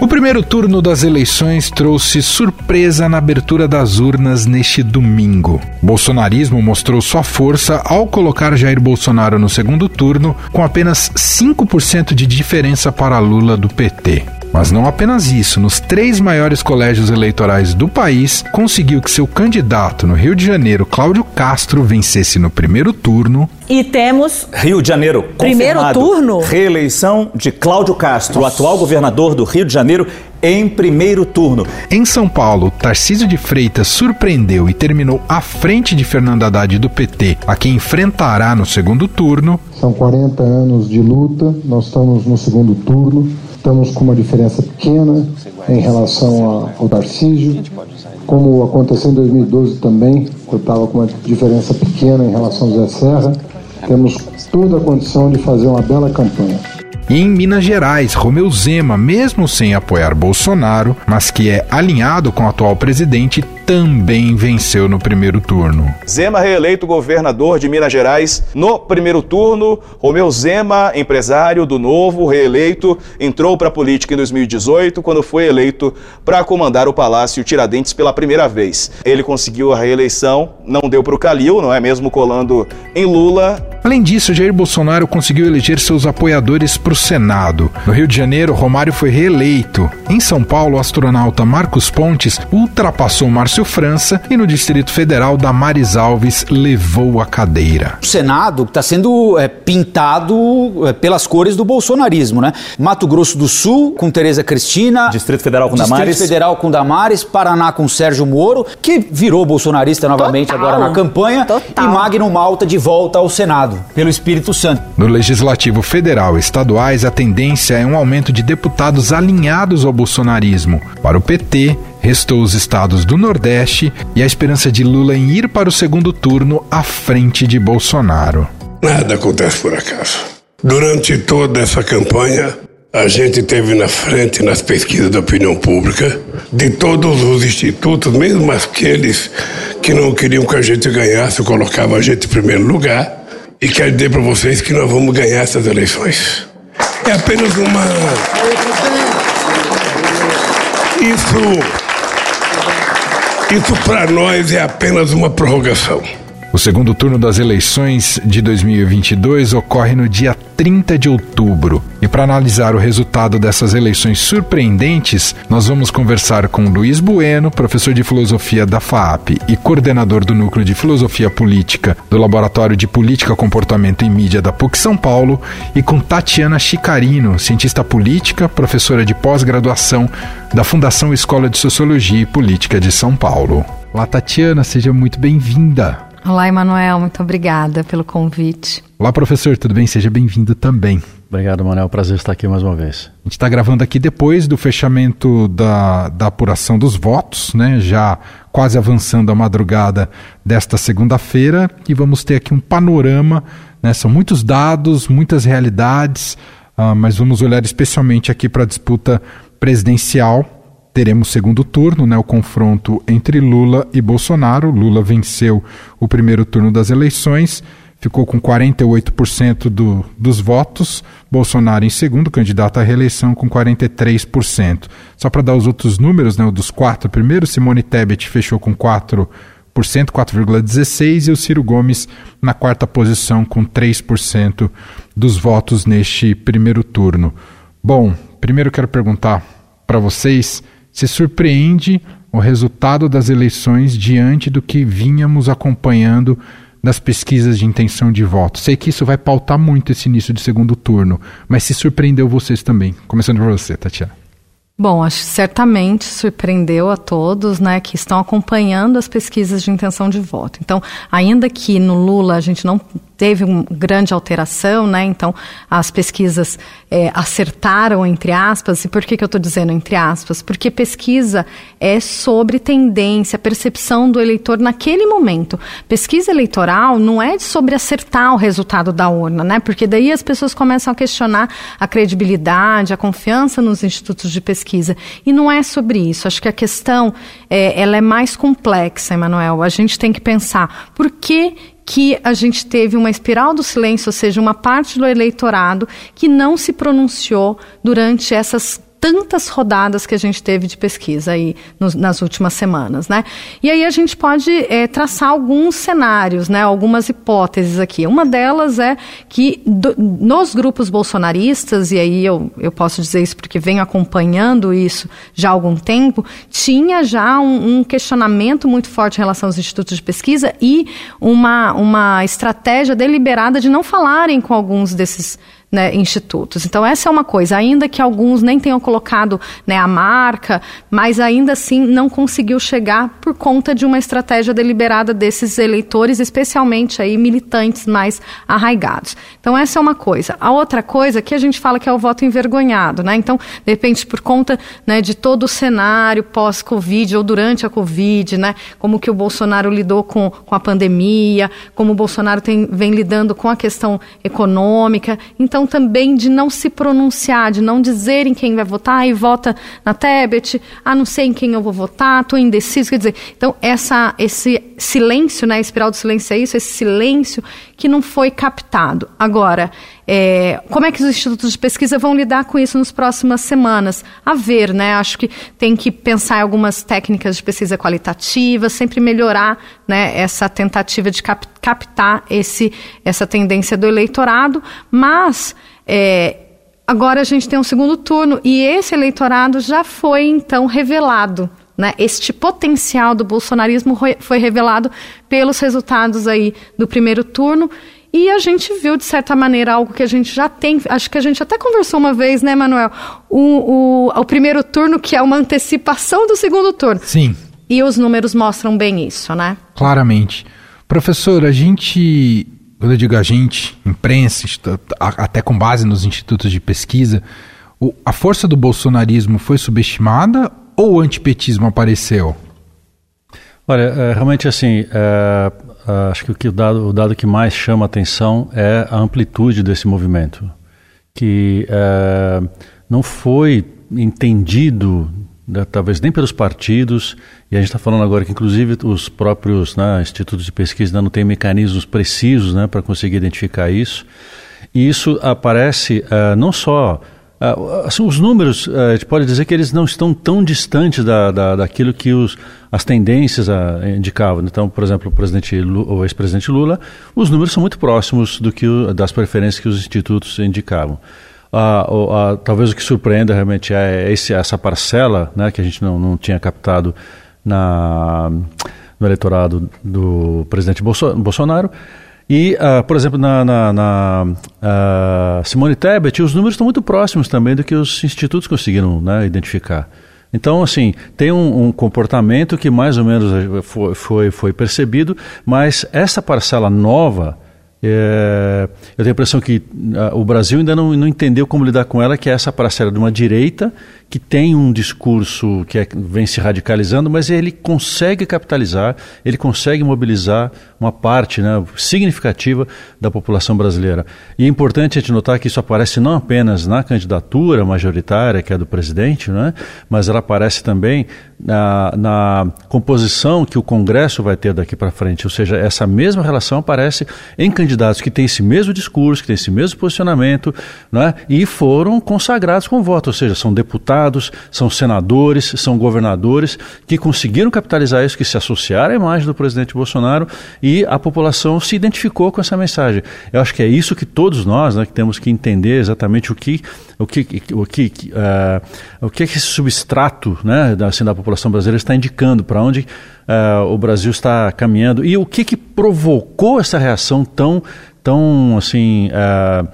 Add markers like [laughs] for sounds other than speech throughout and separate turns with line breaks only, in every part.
O primeiro turno das eleições trouxe surpresa na abertura das urnas neste domingo. Bolsonarismo mostrou sua força ao colocar Jair Bolsonaro no segundo turno, com apenas 5% de diferença para Lula do PT. Mas não apenas isso, nos três maiores colégios eleitorais do país, conseguiu que seu candidato no Rio de Janeiro, Cláudio Castro, vencesse no primeiro turno.
E temos.
Rio de Janeiro,
primeiro turno?
Reeleição de Cláudio Castro, Nossa. atual governador do Rio de Janeiro, em primeiro turno.
Em São Paulo, Tarcísio de Freitas surpreendeu e terminou à frente de Fernando Haddad do PT, a quem enfrentará no segundo turno.
São 40 anos de luta, nós estamos no segundo turno. Estamos com uma diferença pequena em relação ao Tarcísio, como aconteceu em 2012 também, eu estava com uma diferença pequena em relação ao Zé Serra. Temos toda a condição de fazer uma bela campanha.
Em Minas Gerais, Romeu Zema, mesmo sem apoiar Bolsonaro, mas que é alinhado com o atual presidente, também venceu no primeiro turno.
Zema reeleito governador de Minas Gerais no primeiro turno. Romeu Zema, empresário do Novo, reeleito, entrou para a política em 2018 quando foi eleito para comandar o Palácio Tiradentes pela primeira vez. Ele conseguiu a reeleição, não deu para o Calil, não é mesmo colando em Lula.
Além disso, Jair Bolsonaro conseguiu eleger seus apoiadores para o Senado. No Rio de Janeiro, Romário foi reeleito. Em São Paulo, o astronauta Marcos Pontes ultrapassou Márcio Márcio França e no Distrito Federal, Damares Alves levou a cadeira.
O Senado está sendo é, pintado é, pelas cores do bolsonarismo, né? Mato Grosso do Sul com Tereza Cristina,
Distrito Federal com
Distrito
Damares,
Federal com Damares, Paraná com Sérgio Moro, que virou bolsonarista novamente
Total.
agora na campanha, Total. e Magno Malta de volta ao Senado pelo Espírito Santo.
No Legislativo Federal e estaduais, a tendência é um aumento de deputados alinhados ao bolsonarismo. Para o PT, Restou os estados do Nordeste e a esperança de Lula em ir para o segundo turno à frente de Bolsonaro.
Nada acontece por acaso. Durante toda essa campanha, a gente teve na frente nas pesquisas da opinião pública de todos os institutos, mesmo aqueles que não queriam que a gente ganhasse, colocavam a gente em primeiro lugar. E quero dizer para vocês que nós vamos ganhar essas eleições. É apenas uma. Isso isso para nós é apenas uma prorrogação.
O segundo turno das eleições de 2022 ocorre no dia 30 de outubro. E para analisar o resultado dessas eleições surpreendentes, nós vamos conversar com Luiz Bueno, professor de filosofia da FAAP e coordenador do Núcleo de Filosofia Política do Laboratório de Política, Comportamento e Mídia da PUC São Paulo, e com Tatiana Chicarino, cientista política, professora de pós-graduação da Fundação Escola de Sociologia e Política de São Paulo. Olá, Tatiana, seja muito bem-vinda.
Olá, Emanuel, muito obrigada pelo convite.
Olá, professor, tudo bem? Seja bem-vindo também.
Obrigado, Manuel. Prazer estar aqui mais uma vez.
A gente está gravando aqui depois do fechamento da, da apuração dos votos, né? Já quase avançando a madrugada desta segunda-feira e vamos ter aqui um panorama, né? São muitos dados, muitas realidades, uh, mas vamos olhar especialmente aqui para a disputa presidencial teremos segundo turno, né, o confronto entre Lula e Bolsonaro. Lula venceu o primeiro turno das eleições, ficou com 48% do, dos votos. Bolsonaro em segundo, candidato à reeleição com 43%. Só para dar os outros números, né, dos quatro primeiros, Simone Tebet fechou com 4%, 4,16%, e o Ciro Gomes na quarta posição com 3% dos votos neste primeiro turno. Bom, primeiro quero perguntar para vocês se surpreende o resultado das eleições diante do que vínhamos acompanhando das pesquisas de intenção de voto. Sei que isso vai pautar muito esse início de segundo turno, mas se surpreendeu vocês também. Começando por você, Tatiana.
Bom, acho certamente surpreendeu a todos, né, que estão acompanhando as pesquisas de intenção de voto. Então, ainda que no Lula a gente não teve uma grande alteração, né? Então as pesquisas é, acertaram entre aspas. E por que, que eu estou dizendo entre aspas? Porque pesquisa é sobre tendência, percepção do eleitor naquele momento. Pesquisa eleitoral não é sobre acertar o resultado da urna, né? Porque daí as pessoas começam a questionar a credibilidade, a confiança nos institutos de pesquisa. E não é sobre isso. Acho que a questão é, ela é mais complexa, Emanuel. A gente tem que pensar por que que a gente teve uma espiral do silêncio, ou seja, uma parte do eleitorado que não se pronunciou durante essas tantas rodadas que a gente teve de pesquisa aí nos, nas últimas semanas, né? E aí a gente pode é, traçar alguns cenários, né? Algumas hipóteses aqui. Uma delas é que do, nos grupos bolsonaristas, e aí eu, eu posso dizer isso porque venho acompanhando isso já há algum tempo, tinha já um, um questionamento muito forte em relação aos institutos de pesquisa e uma, uma estratégia deliberada de não falarem com alguns desses né, institutos. Então, essa é uma coisa, ainda que alguns nem tenham colocado né, a marca, mas ainda assim não conseguiu chegar por conta de uma estratégia deliberada desses eleitores, especialmente aí militantes mais arraigados. Então, essa é uma coisa. A outra coisa que a gente fala que é o voto envergonhado, né? Então, de repente, por conta né, de todo o cenário pós-Covid ou durante a Covid, né? Como que o Bolsonaro lidou com, com a pandemia, como o Bolsonaro tem, vem lidando com a questão econômica. Então, questão também de não se pronunciar, de não dizer em quem vai votar e vota na Tebet, ah, não sei em quem eu vou votar, estou indeciso. Quer dizer, então essa, esse silêncio, né, a espiral do silêncio é isso, esse silêncio que não foi captado. Agora, é, como é que os institutos de pesquisa vão lidar com isso nas próximas semanas? A ver, né? Acho que tem que pensar em algumas técnicas de pesquisa qualitativa, sempre melhorar né, essa tentativa de cap captar esse, essa tendência do eleitorado, mas é, agora a gente tem um segundo turno e esse eleitorado já foi então revelado. Né, este potencial do bolsonarismo foi revelado pelos resultados aí do primeiro turno e a gente viu, de certa maneira, algo que a gente já tem. Acho que a gente até conversou uma vez, né, Manuel? O, o, o primeiro turno, que é uma antecipação do segundo turno.
Sim.
E os números mostram bem isso, né?
Claramente. Professor, a gente, quando eu digo a gente, imprensa, até com base nos institutos de pesquisa, a força do bolsonarismo foi subestimada ou o antipetismo apareceu?
Olha, é, realmente assim, é, Uh, acho que o, que o, dado, o dado que mais chama atenção é a amplitude desse movimento, que uh, não foi entendido, né, talvez nem pelos partidos, e a gente está falando agora que inclusive os próprios né, institutos de pesquisa não têm mecanismos precisos né, para conseguir identificar isso. E isso aparece uh, não só Uh, os números, uh, a gente pode dizer que eles não estão tão distantes da, da, daquilo que os, as tendências uh, indicavam. Então, por exemplo, o, Lula, o ex-presidente Lula, os números são muito próximos do que o, das preferências que os institutos indicavam. talvez o que surpreenda realmente é esse, essa parcela né, que a gente não, não tinha captado na, no eleitorado do presidente Bolsonaro. E, uh, por exemplo, na, na, na uh, Simone Tebet, os números estão muito próximos também do que os institutos conseguiram né, identificar. Então, assim, tem um, um, comportamento que mais ou menos eh, foi, foi, foi percebido, mas essa parcela nova é, eu tenho a impressão que uh, o Brasil ainda não, não, entendeu como lidar com ela, que é essa parcela de uma direita que tem um discurso que é, vem se radicalizando, mas ele consegue capitalizar, ele consegue mobilizar uma parte né, significativa da população brasileira. E é importante a gente notar que isso aparece não apenas na candidatura majoritária, que é do presidente, né, mas ela aparece também na, na composição que o Congresso vai ter daqui para frente. Ou seja, essa mesma relação aparece em candidatos que têm esse mesmo discurso, que têm esse mesmo posicionamento, né, e foram consagrados com voto. Ou seja, são deputados, são senadores, são governadores que conseguiram capitalizar isso, que se associaram à imagem do presidente Bolsonaro e a população se identificou com essa mensagem. Eu acho que é isso que todos nós né, que temos que entender exatamente o que o que o que uh, o é que esse substrato né, assim, da população brasileira está indicando para onde uh, o Brasil está caminhando e o que, que provocou essa reação tão tão assim uh,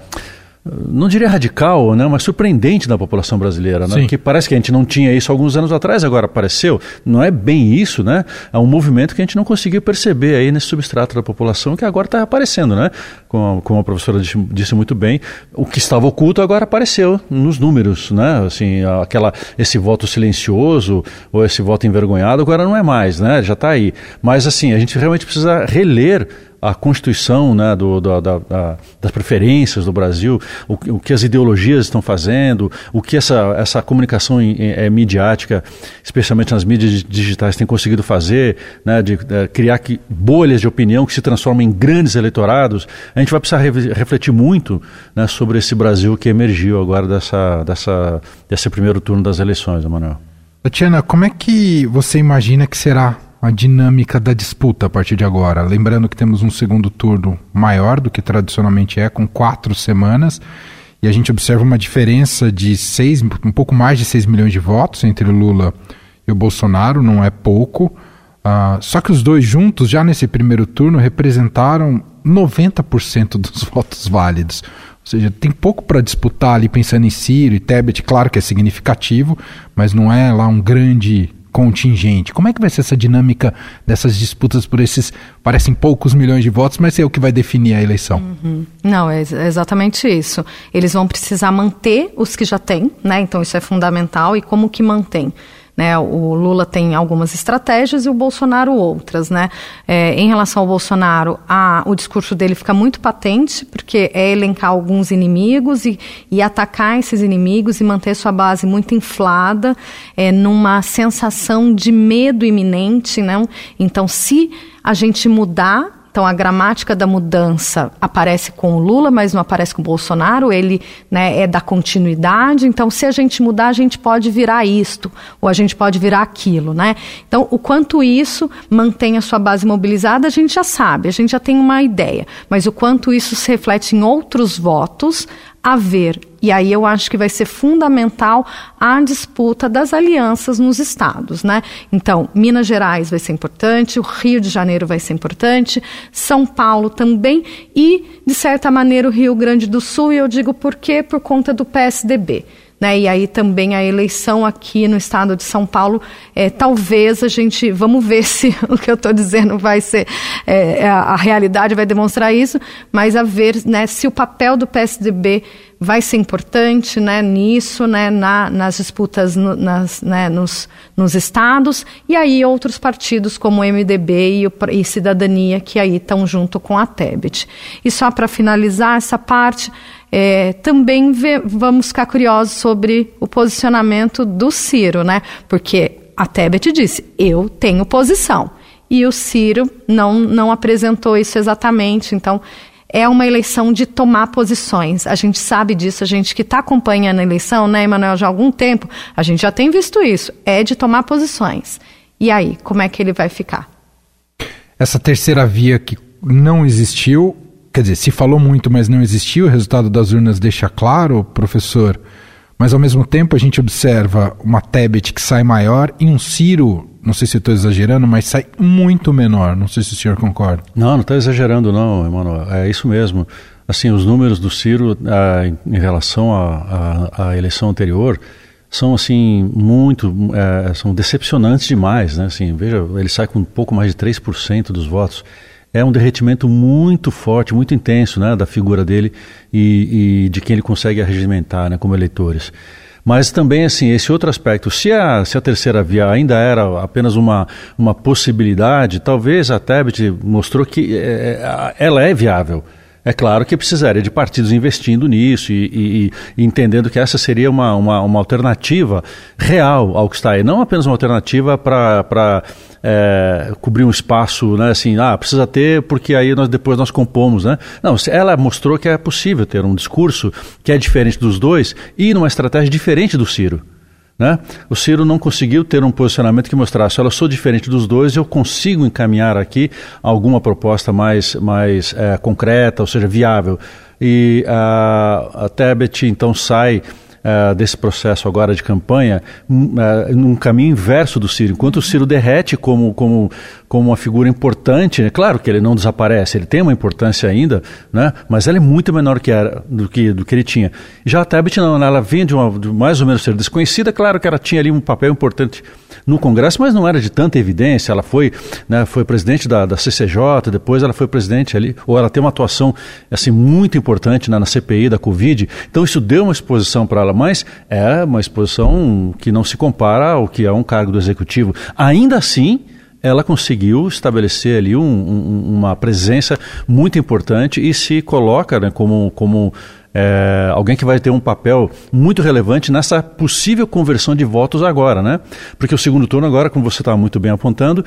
não diria radical, né, mas surpreendente da população brasileira, né? Que parece que a gente não tinha isso alguns anos atrás, agora apareceu. Não é bem isso, né? É um movimento que a gente não conseguiu perceber aí nesse substrato da população que agora está aparecendo, né? Como, como a professora disse, disse, muito bem, o que estava oculto agora apareceu nos números, né? Assim, aquela esse voto silencioso ou esse voto envergonhado agora não é mais, né? Já está aí. Mas assim, a gente realmente precisa reler a constituição né, do, da, da, das preferências do Brasil, o, o, que as ideologias estão fazendo, o que essa, essa comunicação é, midiática, especialmente nas mídias digitais, tem conseguido fazer, né, de, de criar que, bolhas de opinião que se transformam em grandes eleitorados, a gente vai precisar re, refletir muito né, sobre esse Brasil que emergiu agora dessa, dessa, desse primeiro turno das eleições, Emanuel.
Tatiana, como é que você imagina que será a dinâmica da disputa a partir de agora. Lembrando que temos um segundo turno maior do que tradicionalmente é, com quatro semanas, e a gente observa uma diferença de seis, um pouco mais de 6 milhões de votos entre Lula e o Bolsonaro, não é pouco. Uh, só que os dois juntos, já nesse primeiro turno, representaram 90% dos [laughs] votos válidos. Ou seja, tem pouco para disputar ali pensando em Ciro e Tebet, claro que é significativo, mas não é lá um grande contingente. Como é que vai ser essa dinâmica dessas disputas por esses, parecem poucos milhões de votos, mas é o que vai definir a eleição?
Uhum. Não, é exatamente isso. Eles vão precisar manter os que já têm, né? Então isso é fundamental. E como que mantém? Né? O Lula tem algumas estratégias e o Bolsonaro outras. Né? É, em relação ao Bolsonaro, a, o discurso dele fica muito patente, porque é elencar alguns inimigos e, e atacar esses inimigos e manter sua base muito inflada, é, numa sensação de medo iminente. Não? Então, se a gente mudar então, a gramática da mudança aparece com o Lula, mas não aparece com o Bolsonaro. Ele né, é da continuidade. Então, se a gente mudar, a gente pode virar isto, ou a gente pode virar aquilo. Né? Então, o quanto isso mantém a sua base mobilizada, a gente já sabe, a gente já tem uma ideia. Mas o quanto isso se reflete em outros votos, haver. E aí eu acho que vai ser fundamental a disputa das alianças nos estados, né? Então, Minas Gerais vai ser importante, o Rio de Janeiro vai ser importante, São Paulo também e, de certa maneira, o Rio Grande do Sul, e eu digo por quê? Por conta do PSDB. Né? E aí também a eleição aqui no estado de São Paulo, é, talvez a gente, vamos ver [laughs] se o que eu estou dizendo vai ser, é, é, a, realidade vai demonstrar isso, mas a ver né, se o papel do PSDB vai ser importante né, nisso, né, na, nas disputas no, nas, né, nos, nos estados, e aí outros partidos como o MDB e, o, e Cidadania, que aí estão junto com a Tebet. E só para finalizar essa parte, é, também vê, vamos ficar curiosos sobre o posicionamento do Ciro, né? Porque a Tebet disse: eu tenho posição. E o Ciro não, não apresentou isso exatamente. Então, é uma eleição de tomar posições. A gente sabe disso, a gente que está acompanhando a eleição, né, Emanuel, já há algum tempo, a gente já tem visto isso. É de tomar posições. E aí, como é que ele vai ficar?
Essa terceira via que não existiu quer dizer, se falou muito, mas não existiu, o resultado das urnas deixa claro, professor, mas ao mesmo tempo a gente observa uma Tebet que sai maior e um Ciro, não sei se estou exagerando, mas sai muito menor. Não sei se o senhor concorda.
Não, não está exagerando não, Emanuel. É isso mesmo. Assim, os números do Ciro ah, em, relação à eleição anterior são assim muito é, são decepcionantes demais, né? Assim, veja, ele sai com um pouco mais de 3% dos votos é um derretimento muito forte, muito intenso né, da figura dele e, e de quem ele consegue arregimentar né, como eleitores. Mas também, assim, esse outro aspecto, se a, se a terceira via ainda era apenas uma, uma possibilidade, talvez a Tebet mostrou que é, ela é viável. É claro que precisaria de partidos investindo nisso e, e, e, entendendo que essa seria uma, uma, uma, alternativa real ao que está aí. Não apenas uma alternativa para é, cobrir um espaço, né, assim, ah, precisa ter porque aí nós depois nós compomos, né? Não, ela mostrou que é possível ter um discurso que é diferente dos dois e numa estratégia diferente do Ciro. Né? O Ciro não conseguiu ter um posicionamento que mostrasse, olha, eu sou diferente dos dois, eu consigo encaminhar aqui alguma proposta mais, mais é, concreta, ou seja, viável. E a, a Tebet então sai uh, desse processo agora de campanha uh, num caminho inverso do Ciro. Enquanto o Ciro derrete como, como, como uma figura importante, né? claro que ele não desaparece, ele tem uma importância ainda, né? mas ela é muito menor que era, do, que, do que ele tinha. Já a Tebet não, ela vinha de, uma, de mais ou menos ser desconhecida, claro que ela tinha ali um papel importante no Congresso, mas não era de tanta evidência. Ela foi, né, foi presidente da, da CCJ, depois ela foi presidente ali, ou ela tem uma atuação assim muito importante na, na CPI da Covid. Então isso deu uma exposição para ela mas é uma exposição que não se compara ao que é um cargo do executivo. Ainda assim, ela conseguiu estabelecer ali um, um, uma presença muito importante e se coloca né, como, como é, alguém que vai ter um papel muito relevante nessa possível conversão de votos agora, né? Porque o segundo turno agora, como você estava muito bem apontando,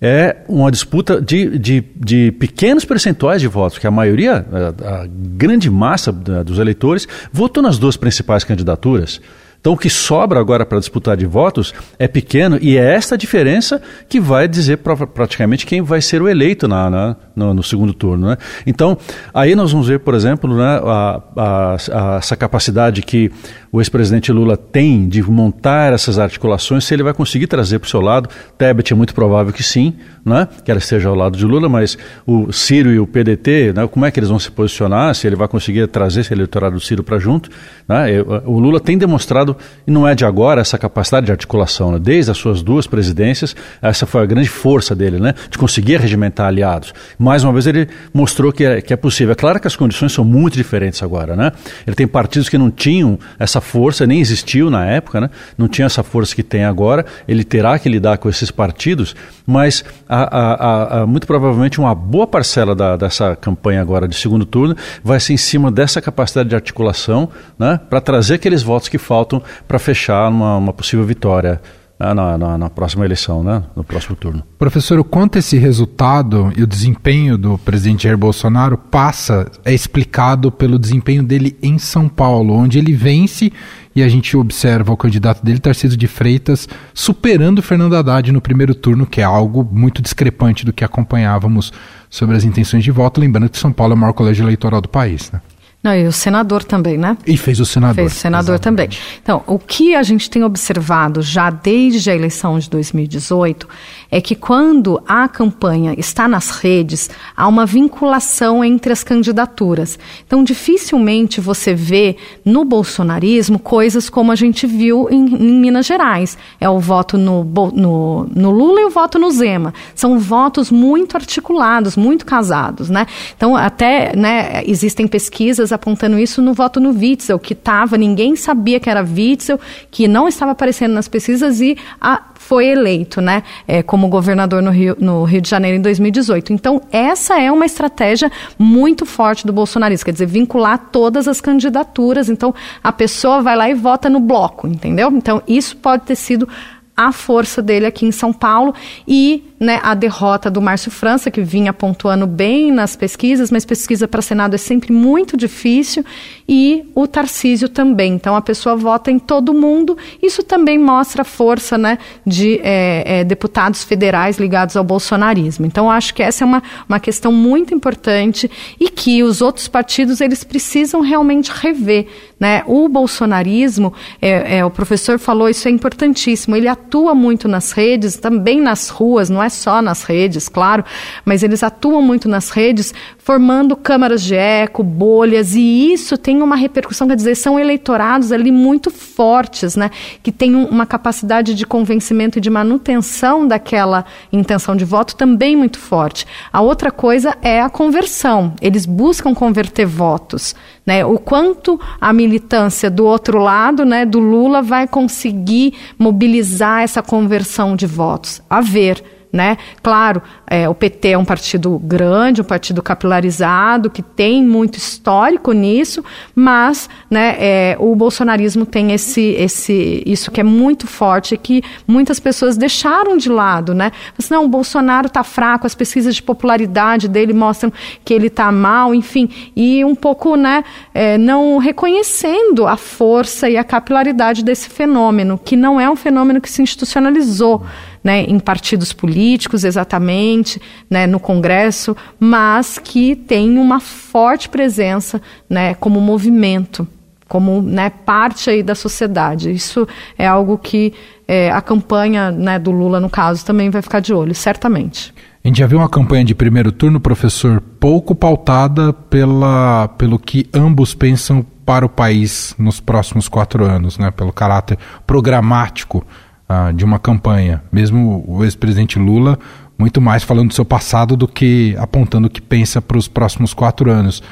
é uma disputa de, de, de, pequenos percentuais de votos, que a maioria, a, a grande massa dos eleitores, votou nas duas principais candidaturas. Então o que sobra agora para disputar de votos é pequeno e é essa diferença que vai dizer pra, praticamente quem vai ser o eleito na, na no, no, segundo turno. Né? Então aí nós vamos ver, por exemplo, né, a, a, a, essa capacidade que o ex-presidente Lula tem de montar essas articulações, se ele vai conseguir trazer para o seu lado. Tebet é muito provável que sim, né? que ela esteja ao lado de Lula, mas o Ciro e o PDT, né? como é que eles vão se posicionar, se ele vai conseguir trazer esse eleitorado do Ciro para junto. Né? O Lula tem demonstrado, e não é de agora, essa capacidade de articulação. Né? Desde as suas duas presidências, essa foi a grande força dele, né? de conseguir regimentar aliados. Mais uma vez ele mostrou que é, que é possível. É claro que as condições são muito diferentes agora. Né? Ele tem partidos que não tinham essa força, nem existiu na época, né? não tinha essa força que tem agora, ele terá que lidar com esses partidos, mas a, a, a, muito provavelmente uma boa parcela da, dessa campanha agora de segundo turno vai ser em cima dessa capacidade de articulação né? para trazer aqueles votos que faltam para fechar uma, uma possível vitória na, na, na, próxima eleição, né? no próximo turno.
Professor, o quanto esse resultado e o desempenho do presidente Jair Bolsonaro passa é explicado pelo desempenho dele em São Paulo, onde ele vence e a gente observa o candidato dele, Tarcísio de Freitas, superando Fernando Haddad no primeiro turno, que é algo muito discrepante do que acompanhávamos sobre as intenções de voto, lembrando que São Paulo é o maior colégio eleitoral do país. Né?
Não, e o senador também, né?
E fez o senador.
Fez o senador Exatamente. também. Então, o que a gente tem observado já desde a eleição de 2018 é que quando a campanha está nas redes, há uma vinculação entre as candidaturas. Então, dificilmente você vê no bolsonarismo coisas como a gente viu em, em Minas Gerais. É o voto no, no, no Lula e o voto no Zema. São votos muito articulados, muito casados, né? Então, até né, existem pesquisas apontando isso no voto no Witzel, que estava, ninguém sabia que era Witzel, que não estava aparecendo nas pesquisas e a, foi eleito, né, é, como governador no Rio, no Rio de Janeiro em 2018. Então, essa é uma estratégia muito forte do bolsonarismo, quer dizer, vincular todas as candidaturas. Então, a pessoa vai lá e vota no bloco, entendeu? Então, isso pode ter sido a força dele aqui em São Paulo e né, a derrota do Márcio França, que vinha pontuando bem nas pesquisas, mas pesquisa para Senado é sempre muito difícil, e o Tarcísio também. Então a pessoa vota em todo mundo. Isso também mostra a força né, de é, é, deputados federais ligados ao bolsonarismo. Então acho que essa é uma, uma questão muito importante e que os outros partidos eles precisam realmente rever. Né? O bolsonarismo, é, é o professor falou, isso é importantíssimo, ele atua muito nas redes, também nas ruas, não é só nas redes, claro, mas eles atuam muito nas redes, formando câmaras de eco, bolhas, e isso tem uma repercussão, quer dizer, são eleitorados ali muito fortes, né, que têm uma capacidade de convencimento e de manutenção daquela intenção de voto também muito forte. A outra coisa é a conversão, eles buscam converter votos, né, o quanto a militância do outro lado, né, do Lula, vai conseguir mobilizar essa conversão de votos. A ver. Né? Claro, é, o PT é um partido grande, um partido capilarizado, que tem muito histórico nisso, mas né, é, o bolsonarismo tem esse, esse, isso que é muito forte, que muitas pessoas deixaram de lado. Né? Mas, não, o Bolsonaro está fraco, as pesquisas de popularidade dele mostram que ele está mal, enfim, e um pouco né, é, não reconhecendo a força e a capilaridade desse fenômeno, que não é um fenômeno que se institucionalizou né, em partidos políticos exatamente, né, no Congresso, mas que tem uma forte presença né, como movimento, como né, parte aí da sociedade. Isso é algo que é, a campanha né, do Lula, no caso, também vai ficar de olho, certamente.
A gente já viu uma campanha de primeiro turno, professor, pouco pautada pela, pelo que ambos pensam para o país nos próximos quatro anos, né, pelo caráter programático ah, de uma campanha. Mesmo o ex-presidente Lula, muito mais falando do seu passado do que apontando o que pensa para os próximos quatro anos.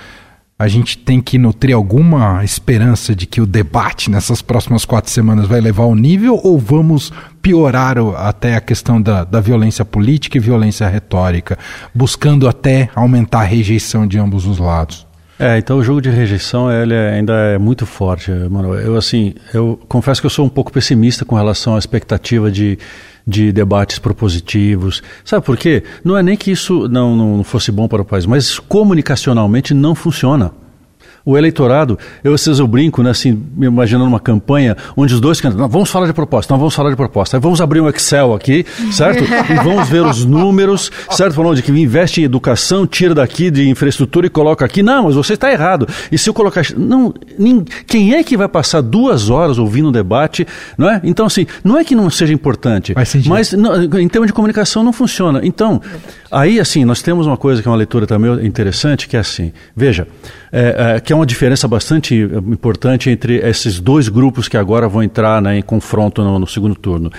a gente tem que nutrir alguma esperança de que o debate nessas próximas quatro semanas vai levar ao nível ou vamos piorar até a questão da, da violência política e violência retórica, buscando até aumentar a rejeição de ambos os lados?
É, então o jogo de rejeição ele é, ainda é muito forte, Manuel. Eu assim, eu confesso que eu sou um pouco pessimista com relação à expectativa de, de debates propositivos. Sabe por quê? Não é nem que isso não, não fosse bom para o país, mas comunicacionalmente não funciona. O eleitorado, eu às vezes eu brinco, né, assim, me imaginando uma campanha onde os dois candidatos, vamos falar de proposta, não vamos falar de proposta, vamos abrir um Excel aqui, certo? [laughs] e vamos ver os números, certo? Falando de que investe em educação, tira daqui de infraestrutura e coloca aqui. Não, mas você está errado. E se eu colocar. Não, nem, quem é que vai passar duas horas ouvindo um debate, não é? Então, assim, não é que não seja importante, mas não, em termos de comunicação não funciona. Então, aí, assim, nós temos uma coisa que é uma leitura também interessante, que é assim, veja, é, é, que é uma diferença bastante importante entre esses dois grupos que agora vão entrar né, em confronto no, no segundo turno.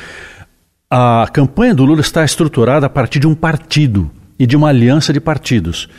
A campanha do Lula está estruturada a partir de um partido e de uma aliança de partidos.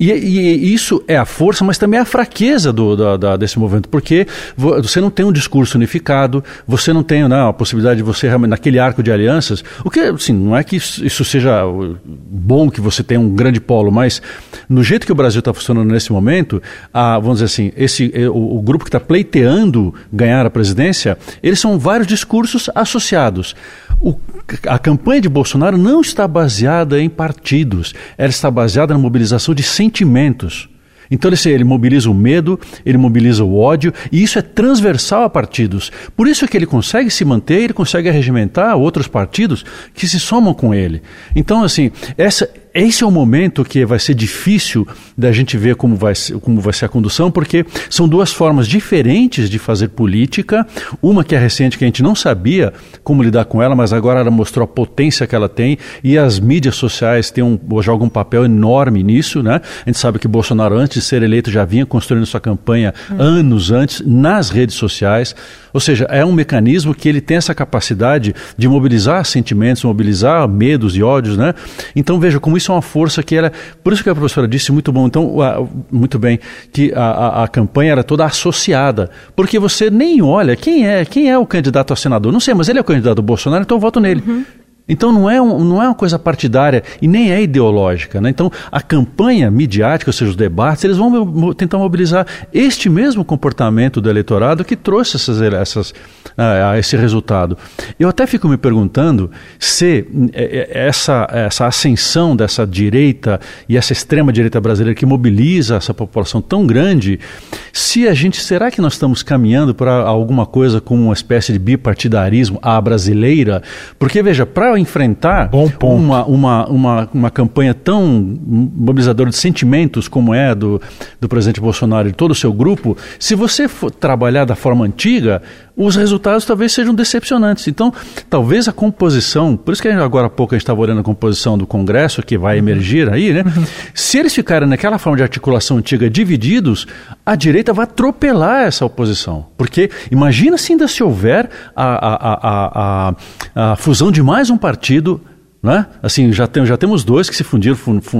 E, e, isso é a força, mas também é a fraqueza do, desse movimento, porque você não tem um discurso unificado, você não tem não, né, a possibilidade de você, naquele arco de alianças, o que, assim, não é que isso seja bom que você tenha um grande polo, mas no jeito que o Brasil está funcionando nesse momento, a, vamos dizer assim, esse, o, o grupo que está pleiteando ganhar a presidência, eles são vários discursos associados. O, a campanha de Bolsonaro não está baseada em partidos, ela está baseada na mobilização de sentimentos. Então ele, ele mobiliza o medo, ele mobiliza o ódio, e isso é transversal a partidos. Por isso que ele consegue se manter, ele consegue arregimentar outros partidos que se somam com ele. Então, assim, essa, esse é o momento que vai ser difícil da gente ver como vai, ser, como vai ser a condução, porque são duas formas diferentes de fazer política. Uma que é recente, que a gente não sabia como lidar com ela, mas agora ela mostrou a potência que ela tem e as mídias sociais têm um, jogam um papel enorme nisso. Né? A gente sabe que Bolsonaro, antes de ser eleito, já vinha construindo sua campanha hum. anos antes nas redes sociais. Ou seja, é um mecanismo que ele tem essa capacidade de mobilizar sentimentos, mobilizar medos e ódios. Né? Então veja como isso é uma força que era. Por isso que a professora disse muito bom, então, muito bem, que a, a, a, campanha era toda associada. Porque você nem olha quem é, quem é o candidato a senador. Não sei, mas ele é o candidato do Bolsonaro, então eu voto nele. Uhum. Então não é, um, não é uma coisa partidária e nem é ideológica. Né? Então a campanha midiática, ou seja, os debates, eles vão tentar mobilizar este mesmo comportamento do eleitorado que trouxe essas, essas, uh, esse resultado. Eu até fico me perguntando se é, é, essa, essa ascensão dessa direita e essa extrema direita brasileira que mobiliza essa população tão grande, se a gente será que nós estamos caminhando para alguma coisa como uma espécie de bipartidarismo à brasileira? Porque veja, para enfrentar uma, uma, uma, uma campanha tão mobilizadora de sentimentos como é do, do presidente Bolsonaro e todo o seu grupo, se você for trabalhar da forma antiga, os resultados talvez sejam decepcionantes. Então, talvez a composição, por isso que agora há pouco a gente estava olhando a composição do Congresso, que vai emergir aí, né? Se eles ficarem naquela forma de articulação antiga divididos, a direita vai atropelar essa oposição. Porque imagina se ainda se houver a, a, a, a, a fusão de mais um partido né? Assim, já, tem, já temos dois que se fundiram,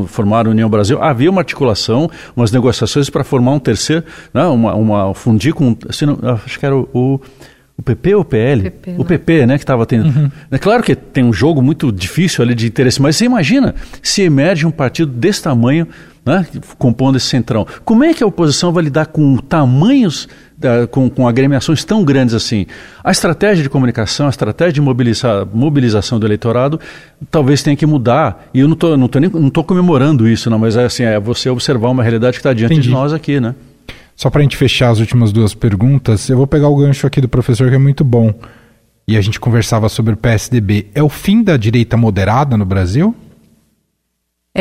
formaram a União Brasil. Havia uma articulação, umas negociações para formar um terceiro, né? uma, uma fundir com. Assim, acho que era o, o, o PP ou o PL? PP, o PP, né? Que estava tendo. Uhum. É claro que tem um jogo muito difícil ali de interesse, mas você imagina se emerge um partido desse tamanho, né? compondo esse centrão. Como é que a oposição vai lidar com tamanhos com, com agremiações tão grandes assim. A estratégia de comunicação, a estratégia de mobilizar, mobilização do eleitorado talvez tenha que mudar. E eu não estou não tô nem, não tô comemorando isso, não, mas é, assim, é você observar uma realidade que está diante Entendi. de nós aqui, né?
Só para a gente fechar as últimas duas perguntas, eu vou pegar o gancho aqui do professor que é muito bom. E a gente conversava sobre o PSDB. É o fim da direita moderada no Brasil?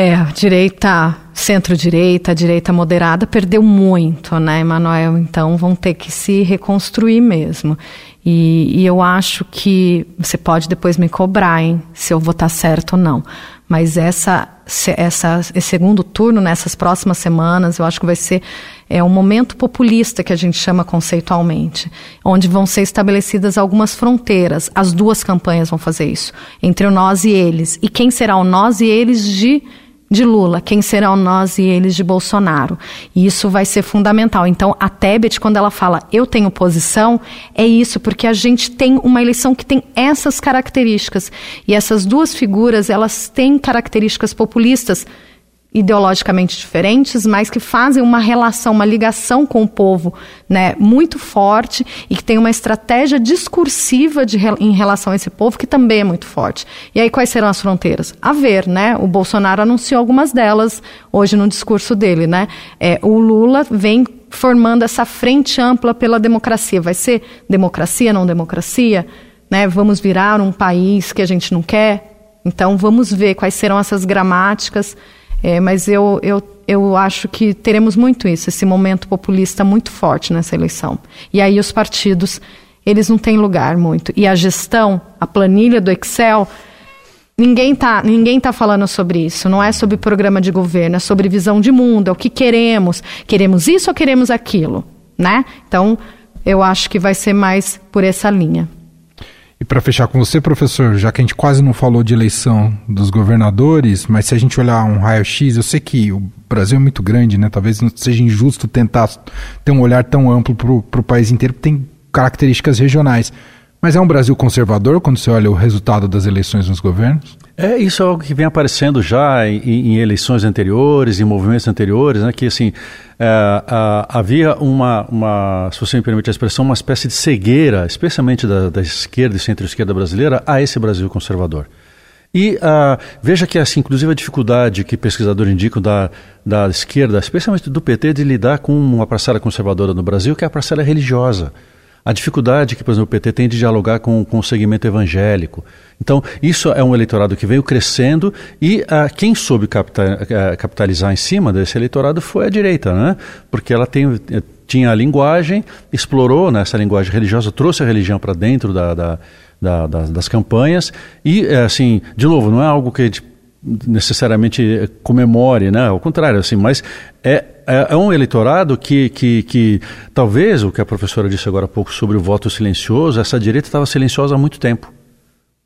É, direita, centro-direita, direita moderada perdeu muito, né, Emanuel? Então vão ter que se reconstruir mesmo. E, e, eu acho que você pode depois me cobrar, hein, se eu votar certo ou não. Mas essa, essa, esse segundo turno, nessas próximas semanas, eu acho que vai ser é um momento populista que a gente chama conceitualmente, onde vão ser estabelecidas algumas fronteiras. As duas campanhas vão fazer isso, entre o nós e eles. E quem será o nós e eles de de Lula, quem serão nós e eles de Bolsonaro. E isso vai ser fundamental. Então, a Tebet, quando ela fala eu tenho posição, é isso, porque a gente tem uma eleição que tem essas características. E essas duas figuras, elas têm características populistas ideologicamente diferentes, mas que fazem uma relação, uma ligação com o povo né, muito forte e que tem uma estratégia discursiva de, em relação a esse povo que também é muito forte. E aí quais serão as fronteiras? A ver, né? O Bolsonaro anunciou algumas delas hoje no discurso dele, né? É, o Lula vem formando essa frente ampla pela democracia. Vai ser democracia, não democracia? Né? Vamos virar um país que a gente não quer? Então vamos ver quais serão essas gramáticas é, mas eu, eu, eu acho que teremos muito isso, esse momento populista muito forte nessa eleição. E aí os partidos, eles não têm lugar muito. E a gestão, a planilha do Excel, ninguém está ninguém tá falando sobre isso. Não é sobre programa de governo, é sobre visão de mundo, é o que queremos. Queremos isso ou queremos aquilo? Né? Então, eu acho que vai ser mais por essa linha.
E para fechar com você, professor, já que a gente quase não falou de eleição dos governadores, mas se a gente olhar um raio-x, eu sei que o Brasil é muito grande, né? Talvez seja injusto tentar ter um olhar tão amplo para o país inteiro, porque tem características regionais. Mas é um Brasil conservador quando você olha o resultado das eleições nos governos?
É, isso é algo que vem aparecendo já em, em eleições anteriores, em movimentos anteriores, né, que assim, é, havia uma, uma, se você me permite a expressão, uma espécie de cegueira, especialmente da, da esquerda e centro-esquerda brasileira, a esse Brasil conservador. E uh, veja que, assim, inclusive a dificuldade que pesquisadores indicam da, da esquerda, especialmente do PT, de lidar com uma parcela conservadora no Brasil, que é a parcela religiosa a dificuldade que, por exemplo, o PT tem de dialogar com, com o segmento evangélico. Então, isso é um eleitorado que veio crescendo e uh, quem soube uh, capitalizar em cima desse eleitorado foi a direita, né? porque ela tem, eh, tinha a linguagem, explorou né, essa linguagem religiosa, trouxe a religião para dentro da, da, da, das campanhas e, eh, assim, de novo, não é algo que a gente necessariamente comemore, né? Ao contrário, assim, mas é, é, é, um eleitorado que, que, que talvez o que a professora disse agora há pouco sobre o voto silencioso, essa direita estava silenciosa há muito tempo.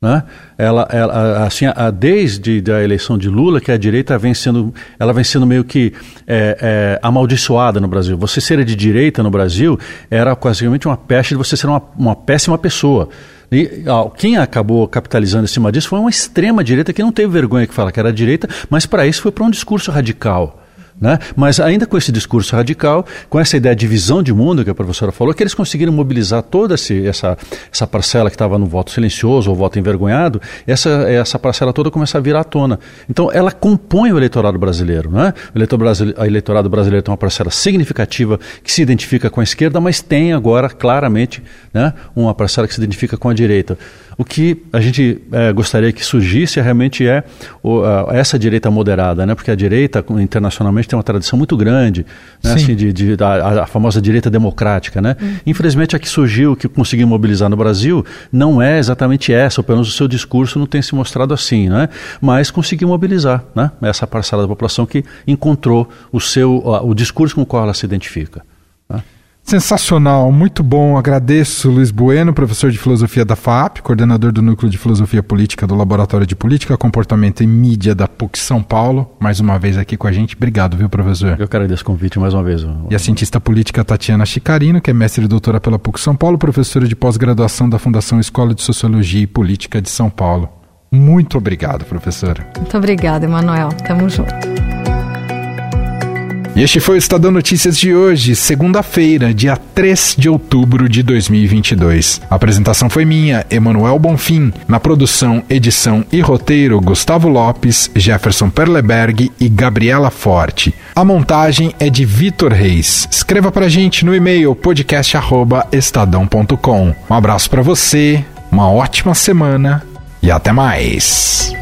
Né? Ela, ela, assim, a, desde a eleição de Lula, que a direita vem sendo, ela vem sendo meio que é, é, amaldiçoada no Brasil. Você ser de direita no Brasil era quase uma peste de você ser uma, uma péssima pessoa. E ó, quem acabou capitalizando em cima disso foi uma extrema direita que não teve vergonha que fala que era direita, mas para isso foi para um discurso radical. Né? Mas ainda com esse discurso radical, com essa ideia de visão de mundo que a professora falou, que eles conseguiram mobilizar toda esse, essa, essa parcela que estava no voto silencioso ou voto envergonhado, essa, essa parcela toda começa a virar à tona. Então ela compõe o eleitorado brasileiro. Né? O eleitorado, o eleitorado brasileiro tem uma parcela significativa que se identifica com a esquerda, mas tem agora claramente né, uma parcela que se identifica com a direita. O que a gente é, gostaria que surgisse realmente é o, a, essa direita moderada, né? porque a direita internacionalmente tem uma tradição muito grande, né? assim, de, de a, a, famosa direita democrática. Né? Hum. Infelizmente, a que surgiu, que conseguiu mobilizar no Brasil, não é exatamente essa, ou pelo menos o seu discurso não tem se mostrado assim, né? mas conseguiu mobilizar né? essa parcela da população que encontrou o, seu, o discurso com o qual ela se identifica.
Sensacional, muito bom. Agradeço Luiz Bueno, professor de filosofia da FAP, coordenador do Núcleo de Filosofia Política do Laboratório de Política, Comportamento e Mídia da PUC São Paulo, mais uma vez aqui com a gente. Obrigado, viu, professor?
Eu agradeço o convite mais uma vez.
E a cientista política Tatiana Chicarino, que é mestre e doutora pela PUC São Paulo, professora de pós-graduação da Fundação Escola de Sociologia e Política de São Paulo. Muito obrigado, professora.
Muito obrigada, Emanuel. Tamo junto.
E este foi o Estadão Notícias de hoje, segunda-feira, dia 3 de outubro de 2022. A apresentação foi minha, Emanuel Bonfim. Na produção, edição e roteiro, Gustavo Lopes, Jefferson Perleberg e Gabriela Forte. A montagem é de Vitor Reis. Escreva pra gente no e-mail podcast@estadão.com. Um abraço para você, uma ótima semana e até mais.